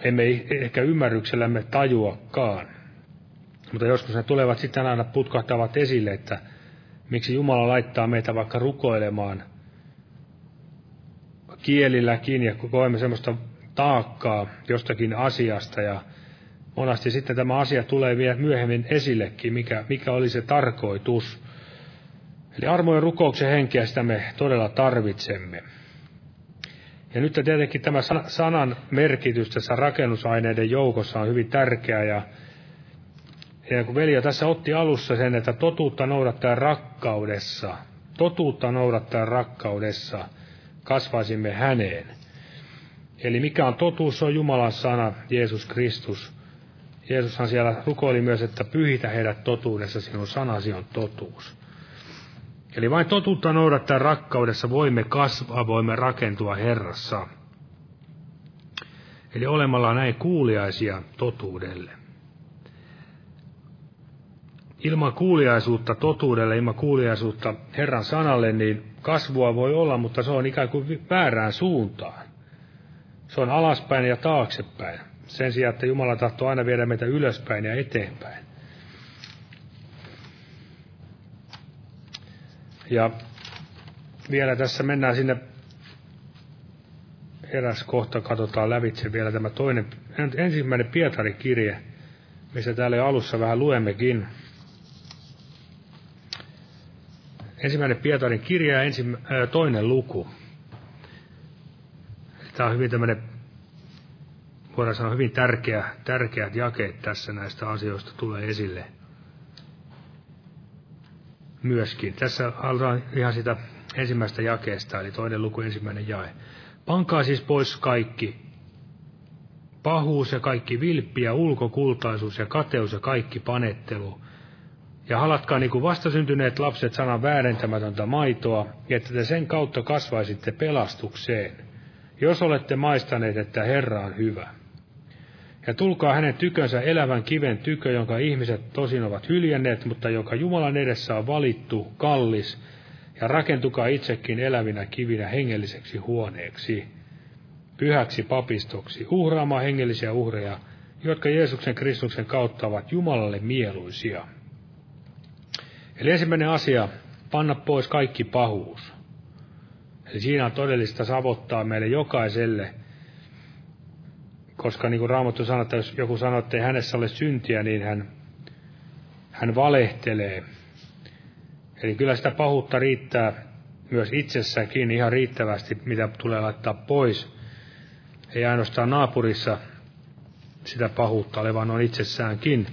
emme ehkä ymmärryksellämme tajuakaan. Mutta joskus ne tulevat sitten aina putkahtavat esille, että miksi Jumala laittaa meitä vaikka rukoilemaan kielilläkin ja koemme semmoista taakkaa jostakin asiasta ja monasti sitten tämä asia tulee vielä myöhemmin esillekin, mikä, mikä oli se tarkoitus. Eli armojen rukouksen henkeä sitä me todella tarvitsemme. Ja nyt tietenkin tämä sanan merkitys tässä rakennusaineiden joukossa on hyvin tärkeä ja, ja kun veli tässä otti alussa sen, että totuutta noudattaa rakkaudessa, totuutta noudattaa rakkaudessa, kasvaisimme häneen. Eli mikä on totuus, on Jumalan sana, Jeesus Kristus. Jeesushan siellä rukoili myös, että pyhitä heidät totuudessa, sinun sanasi on totuus. Eli vain totuutta noudattaa rakkaudessa voimme kasvaa, voimme rakentua Herrassa. Eli olemalla näin kuuliaisia totuudelle. Ilman kuuliaisuutta totuudelle, ilman kuuliaisuutta Herran sanalle, niin kasvua voi olla, mutta se on ikään kuin väärään suuntaan. Se on alaspäin ja taaksepäin. Sen sijaan, että Jumala tahtoo aina viedä meitä ylöspäin ja eteenpäin. Ja vielä tässä mennään sinne eräs kohta, katsotaan lävitse vielä tämä toinen, ensimmäinen Pietari-kirje, missä täällä jo alussa vähän luemmekin. Ensimmäinen Pietarin kirja ja ensimmä, ää, toinen luku. Tämä on hyvin tämmöinen, voidaan sanoa hyvin tärkeä, tärkeät jakeet tässä näistä asioista tulee esille – myöskin. Tässä aloitetaan ihan sitä ensimmäistä jakeesta, eli toinen luku, ensimmäinen jae. Pankaa siis pois kaikki, pahuus ja kaikki vilppi ja ulkokultaisuus ja kateus ja kaikki panettelu. Ja halatkaa niin kuin vastasyntyneet lapset sanan väärentämätöntä maitoa, että te sen kautta kasvaisitte pelastukseen, jos olette maistaneet, että Herra on hyvä. Ja tulkaa hänen tykönsä elävän kiven tykö, jonka ihmiset tosin ovat hyljänneet, mutta joka Jumalan edessä on valittu, kallis, ja rakentukaa itsekin elävinä kivinä hengelliseksi huoneeksi, pyhäksi papistoksi, uhraamaan hengellisiä uhreja, jotka Jeesuksen Kristuksen kautta ovat Jumalalle mieluisia. Eli ensimmäinen asia, panna pois kaikki pahuus. Eli siinä on todellista savottaa meille jokaiselle – koska niin kuin Raamattu sanoo, että jos joku sanoo, että ei hänessä ole syntiä, niin hän, hän valehtelee. Eli kyllä sitä pahuutta riittää myös itsessäkin ihan riittävästi, mitä tulee laittaa pois. Ei ainoastaan naapurissa sitä pahuutta ole, vaan on itsessäänkin.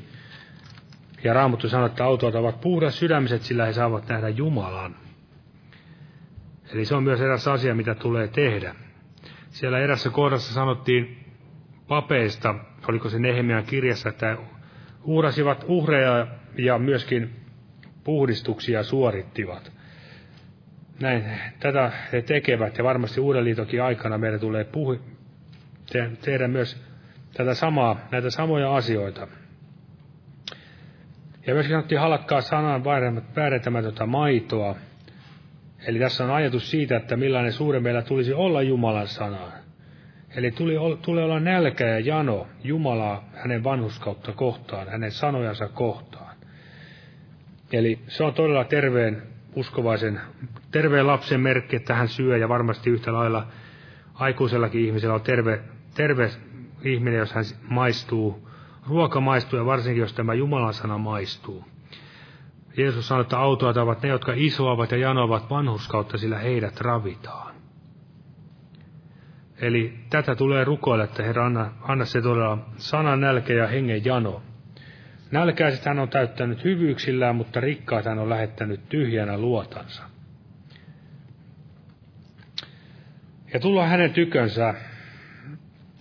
Ja Raamattu sanoo, että autot ovat puhdas sydämiset, sillä he saavat nähdä Jumalan. Eli se on myös eräs asia, mitä tulee tehdä. Siellä erässä kohdassa sanottiin papeista, oliko se Nehemian kirjassa, että uhrasivat uhreja ja myöskin puhdistuksia suorittivat. Näin tätä he tekevät ja varmasti uuden liitokin aikana meidän tulee puhu, te, tehdä myös tätä samaa, näitä samoja asioita. Ja myöskin sanottiin halakkaa sanan väärentämätöntä maitoa. Eli tässä on ajatus siitä, että millainen suhde meillä tulisi olla Jumalan sanaan. Eli tuli, tulee olla nälkä ja jano Jumalaa hänen vanhuskautta kohtaan, hänen sanojansa kohtaan. Eli se on todella terveen uskovaisen, terveen lapsen merkki, että hän syö ja varmasti yhtä lailla aikuisellakin ihmisellä on terve, terve ihminen, jos hän maistuu, ruoka maistuu ja varsinkin jos tämä Jumalan sana maistuu. Jeesus sanoi, että autoat ovat ne, jotka isoavat ja janovat vanhuskautta, sillä heidät ravitaan. Eli tätä tulee rukoilla, että Herra, anna, anna se todella sanan nälkä ja hengen jano. Nälkäiset hän on täyttänyt hyvyyksillään, mutta rikkaat hän on lähettänyt tyhjänä luotansa. Ja tullaan hänen tykönsä,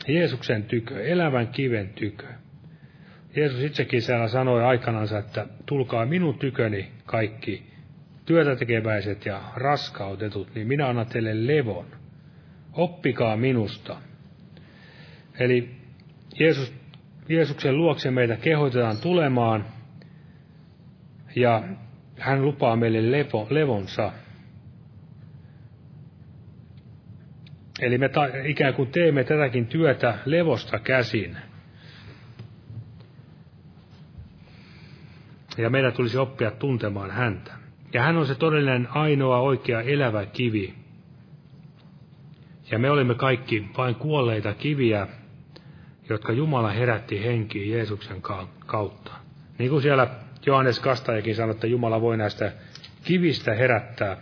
Jeesuksen tykö, elävän kiven tykö. Jeesus itsekin siellä sanoi aikanansa, että tulkaa minun tyköni kaikki työtä tekeväiset ja raskautetut, niin minä annan teille levon. Oppikaa minusta. Eli Jeesus, Jeesuksen luokse meitä kehotetaan tulemaan ja hän lupaa meille levo, levonsa. Eli me ta, ikään kuin teemme tätäkin työtä levosta käsin. Ja meidän tulisi oppia tuntemaan häntä. Ja hän on se todellinen ainoa oikea elävä kivi. Ja me olimme kaikki vain kuolleita kiviä, jotka Jumala herätti henkiin Jeesuksen kautta. Niin kuin siellä Johannes Kastajakin sanoi, että Jumala voi näistä kivistä herättää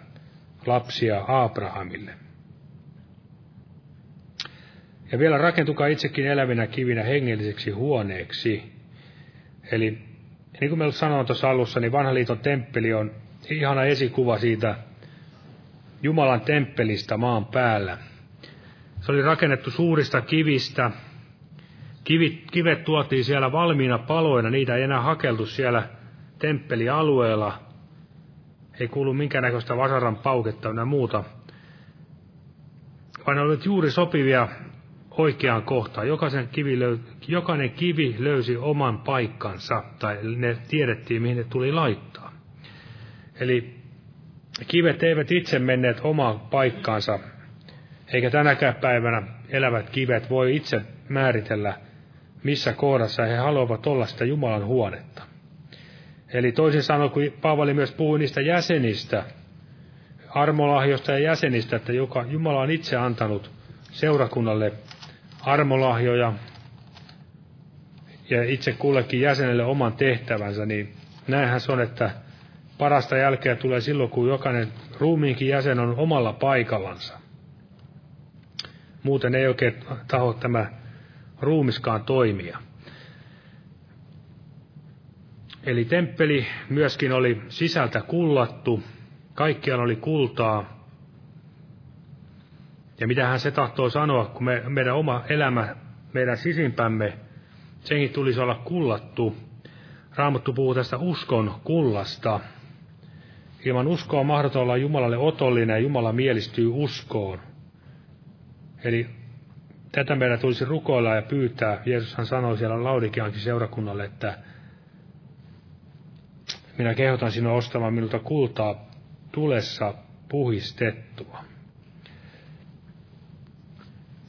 lapsia Abrahamille. Ja vielä rakentukaa itsekin elävinä kivinä hengelliseksi huoneeksi. Eli niin kuin meillä sanoin tuossa alussa, niin vanhan liiton temppeli on ihana esikuva siitä Jumalan temppelistä maan päällä. Se oli rakennettu suurista kivistä. Kivit, kivet tuotiin siellä valmiina paloina, niitä ei enää hakeltu siellä temppelialueella. Ei kuulu minkäännäköistä vasaran pauketta ja muuta. Vaan ne olivat juuri sopivia oikeaan kohtaan. Jokaisen kivi löy, jokainen kivi löysi oman paikkansa, tai ne tiedettiin, mihin ne tuli laittaa. Eli kivet eivät itse menneet omaan paikkaansa, eikä tänäkään päivänä elävät kivet voi itse määritellä, missä kohdassa he haluavat olla sitä Jumalan huonetta. Eli toisin sanoen, kun Paavali myös puhui niistä jäsenistä, armolahjoista ja jäsenistä, että joka Jumala on itse antanut seurakunnalle armolahjoja ja itse kullekin jäsenelle oman tehtävänsä, niin näinhän se on, että parasta jälkeä tulee silloin, kun jokainen ruumiinkin jäsen on omalla paikallansa. Muuten ei oikein taho tämä ruumiskaan toimia. Eli temppeli myöskin oli sisältä kullattu, kaikkialla oli kultaa, ja mitä hän se tahtoo sanoa, kun me, meidän oma elämä, meidän sisimpämme, senkin tulisi olla kullattu. Raamattu puhuu tästä uskon kullasta. Ilman uskoa on mahdoton olla Jumalalle otollinen ja Jumala mielistyy uskoon. Eli tätä meidän tulisi rukoilla ja pyytää. Jeesushan sanoi siellä Laudikiankin seurakunnalle, että minä kehotan sinua ostamaan minulta kultaa tulessa puhistettua.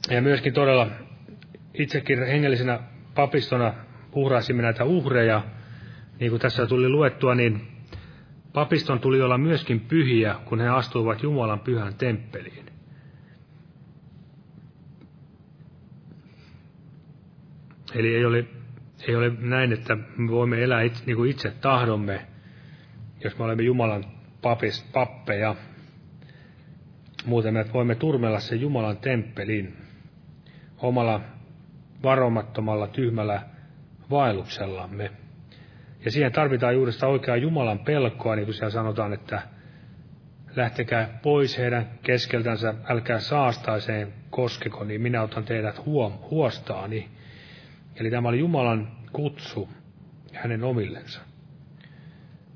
Ja myöskin todella itsekin hengellisenä papistona uhrasimme näitä uhreja. Niin kuin tässä tuli luettua, niin papiston tuli olla myöskin pyhiä, kun he astuivat Jumalan pyhän temppeliin. Eli ei ole, ei ole näin, että me voimme elää itse, niin kuin itse tahdomme, jos me olemme Jumalan papis, pappeja. Muuten me voimme turmella sen Jumalan temppelin omalla varomattomalla, tyhmällä vaelluksellamme. Ja siihen tarvitaan juuri sitä oikeaa Jumalan pelkoa, niin kuin siellä sanotaan, että lähtekää pois heidän keskeltänsä, älkää saastaiseen koskeko, niin minä otan teidät huom, huostaani. Eli tämä oli Jumalan kutsu hänen omillensa.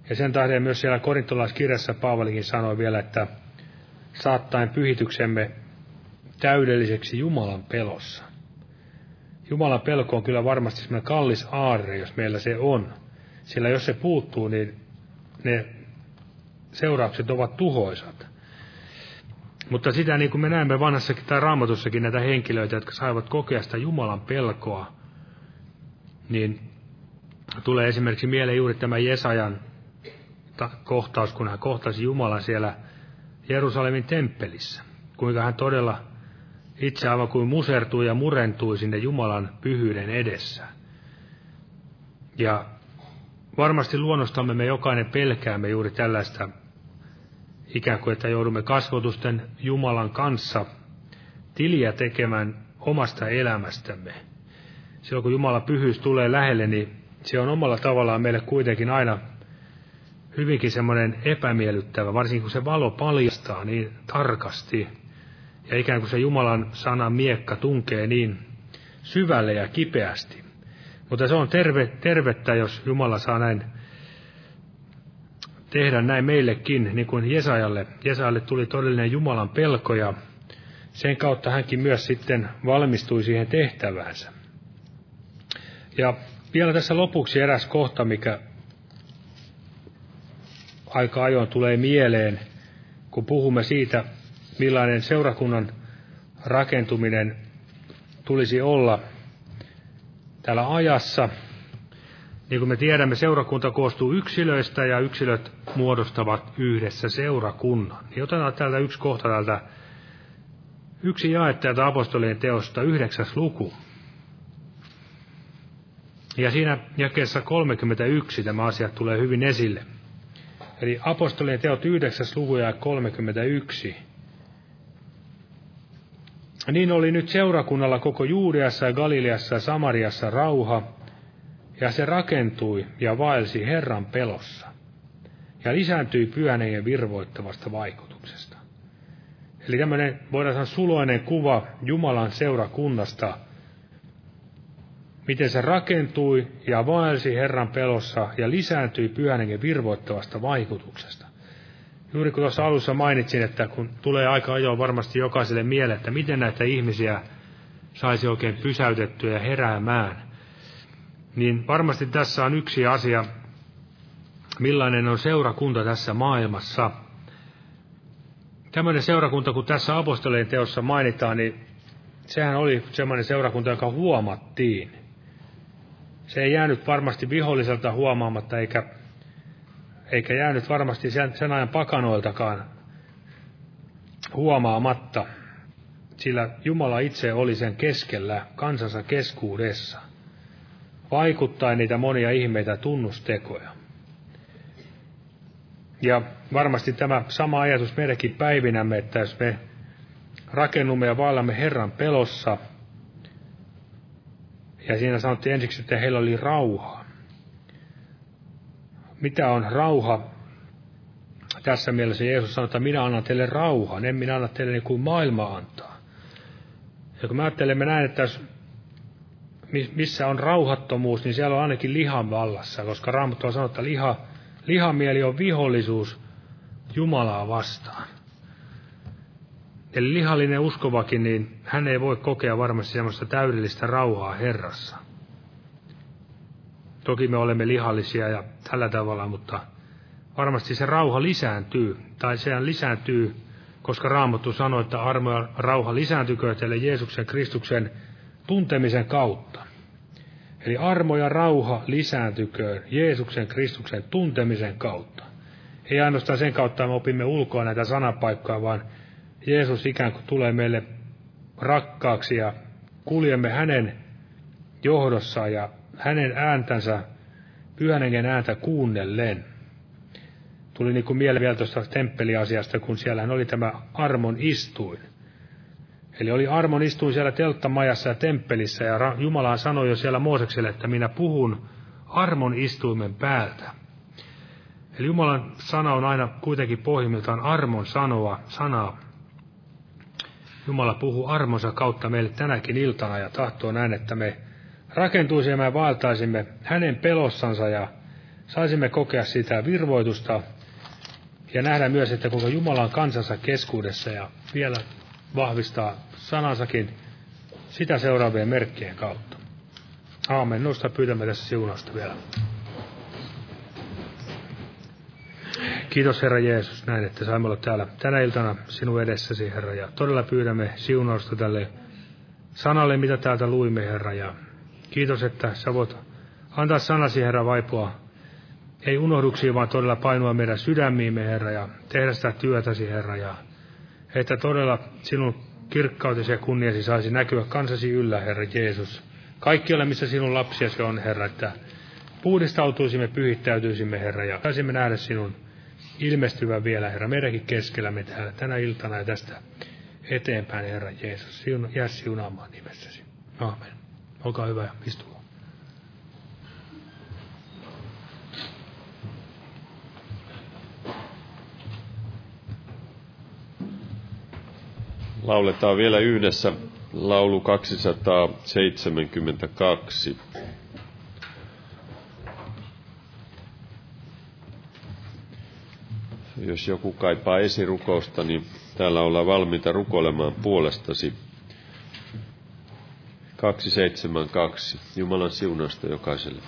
Ja sen tähden myös siellä korintolaiskirjassa Paavalikin sanoi vielä, että saattaen pyhityksemme täydelliseksi Jumalan pelossa. Jumalan pelko on kyllä varmasti semmoinen kallis aarre, jos meillä se on. Sillä jos se puuttuu, niin ne seuraukset ovat tuhoisat. Mutta sitä niin kuin me näemme vanhassakin tai raamatussakin näitä henkilöitä, jotka saivat kokea sitä Jumalan pelkoa, niin tulee esimerkiksi mieleen juuri tämä Jesajan kohtaus, kun hän kohtasi Jumalan siellä Jerusalemin temppelissä. Kuinka hän todella itse aivan kuin musertui ja murentui sinne Jumalan pyhyyden edessä. Ja varmasti luonnostamme me jokainen pelkäämme juuri tällaista ikään kuin, että joudumme kasvotusten Jumalan kanssa tiliä tekemään omasta elämästämme. Silloin kun Jumalan pyhyys tulee lähelle, niin se on omalla tavallaan meille kuitenkin aina hyvinkin semmoinen epämiellyttävä, varsinkin kun se valo paljastaa niin tarkasti. Ja ikään kuin se Jumalan sanan miekka tunkee niin syvälle ja kipeästi. Mutta se on terve, tervettä, jos Jumala saa näin tehdä näin meillekin, niin kuin Jesajalle. Jesajalle tuli todellinen Jumalan pelko ja sen kautta hänkin myös sitten valmistui siihen tehtäväänsä. Ja vielä tässä lopuksi eräs kohta, mikä aika ajoin tulee mieleen, kun puhumme siitä, millainen seurakunnan rakentuminen tulisi olla täällä ajassa. Niin kuin me tiedämme, seurakunta koostuu yksilöistä ja yksilöt muodostavat yhdessä seurakunnan. Niin otetaan täältä yksi kohta täältä, yksi jae täältä apostolien teosta, yhdeksäs luku. Ja siinä jakeessa 31 tämä asia tulee hyvin esille. Eli apostolien teot 9. luku ja 31. Niin oli nyt seurakunnalla koko Juudeassa ja Galileassa ja Samariassa rauha, ja se rakentui ja vaelsi Herran pelossa, ja lisääntyi pyhän virvoittavasta vaikutuksesta. Eli tämmöinen, voidaan sanoa, suloinen kuva Jumalan seurakunnasta – miten se rakentui ja vaelsi Herran pelossa ja lisääntyi pyhän virvoittavasta vaikutuksesta. Juuri kun tuossa alussa mainitsin, että kun tulee aika ajoin varmasti jokaiselle mieleen, että miten näitä ihmisiä saisi oikein pysäytettyä ja heräämään, niin varmasti tässä on yksi asia, millainen on seurakunta tässä maailmassa. Tämmöinen seurakunta, kun tässä apostolien teossa mainitaan, niin sehän oli semmoinen seurakunta, joka huomattiin – se ei jäänyt varmasti viholliselta huomaamatta, eikä, eikä jäänyt varmasti sen, sen ajan pakanoiltakaan huomaamatta, sillä Jumala itse oli sen keskellä, kansansa keskuudessa, vaikuttaa niitä monia ihmeitä tunnustekoja. Ja varmasti tämä sama ajatus meidänkin päivinämme, että jos me rakennumme ja vaalamme Herran pelossa – ja siinä sanottiin ensiksi, että heillä oli rauha. Mitä on rauha? Tässä mielessä Jeesus sanoi, että minä annan teille rauhan, en minä anna teille niin kuin maailma antaa. Ja kun me ajattelemme näin, että missä on rauhattomuus, niin siellä on ainakin lihan vallassa, koska Raamattu on sanonut, että liha, lihamieli on vihollisuus Jumalaa vastaan. Eli lihallinen uskovakin, niin hän ei voi kokea varmasti semmoista täydellistä rauhaa Herrassa. Toki me olemme lihallisia ja tällä tavalla, mutta varmasti se rauha lisääntyy, tai sehän lisääntyy, koska Raamattu sanoi, että armo ja rauha lisääntykö teille Jeesuksen Kristuksen tuntemisen kautta. Eli armo ja rauha lisääntyköön Jeesuksen Kristuksen tuntemisen kautta. Ei ainoastaan sen kautta, me opimme ulkoa näitä sanapaikkoja, vaan Jeesus ikään kuin tulee meille rakkaaksi ja kuljemme hänen johdossaan ja hänen ääntänsä, pyhän ääntä kuunnellen. tuli niin kuin mieleen vielä tuosta temppeliasiasta, kun siellähän oli tämä armon istuin. Eli oli armon istuin siellä telttamajassa ja temppelissä, ja Jumala sanoi jo siellä Moosekselle, että minä puhun armon istuimen päältä. Eli Jumalan sana on aina kuitenkin pohjimmiltaan armon sanoa, sanaa. Jumala puhuu armonsa kautta meille tänäkin iltana ja tahtoo näin, että me rakentuisimme ja vaeltaisimme hänen pelossansa ja saisimme kokea sitä virvoitusta ja nähdä myös, että kuinka Jumala on kansansa keskuudessa ja vielä vahvistaa sanansakin sitä seuraavien merkkien kautta. Aamen. Nosta pyydämme tässä siunausta vielä. Kiitos Herra Jeesus näin, että saimme olla täällä tänä iltana sinun edessäsi, Herra. Ja todella pyydämme siunausta tälle sanalle, mitä täältä luimme, Herra. Ja kiitos, että sä voit antaa sanasi, Herra, vaipua ei unohduksiin, vaan todella painua meidän sydämiimme, Herra, ja tehdä sitä työtäsi, Herra, ja että todella sinun kirkkautesi ja kunniasi saisi näkyä kansasi yllä, Herra Jeesus. Kaikkialla, missä sinun lapsiasi on, Herra, että puhdistautuisimme, pyhittäytyisimme, Herra, ja saisimme nähdä sinun ilmestyvän vielä, Herra, meidänkin keskellämme täällä tänä iltana ja tästä eteenpäin, Herra Jeesus. Jää siunaamaan nimessäsi. Aamen. Olkaa hyvä ja istukaa. Lauletaan vielä yhdessä laulu 272. Jos joku kaipaa esirukousta, niin täällä ollaan valmiita rukoilemaan puolestasi. 272. Jumalan siunasta jokaiselle.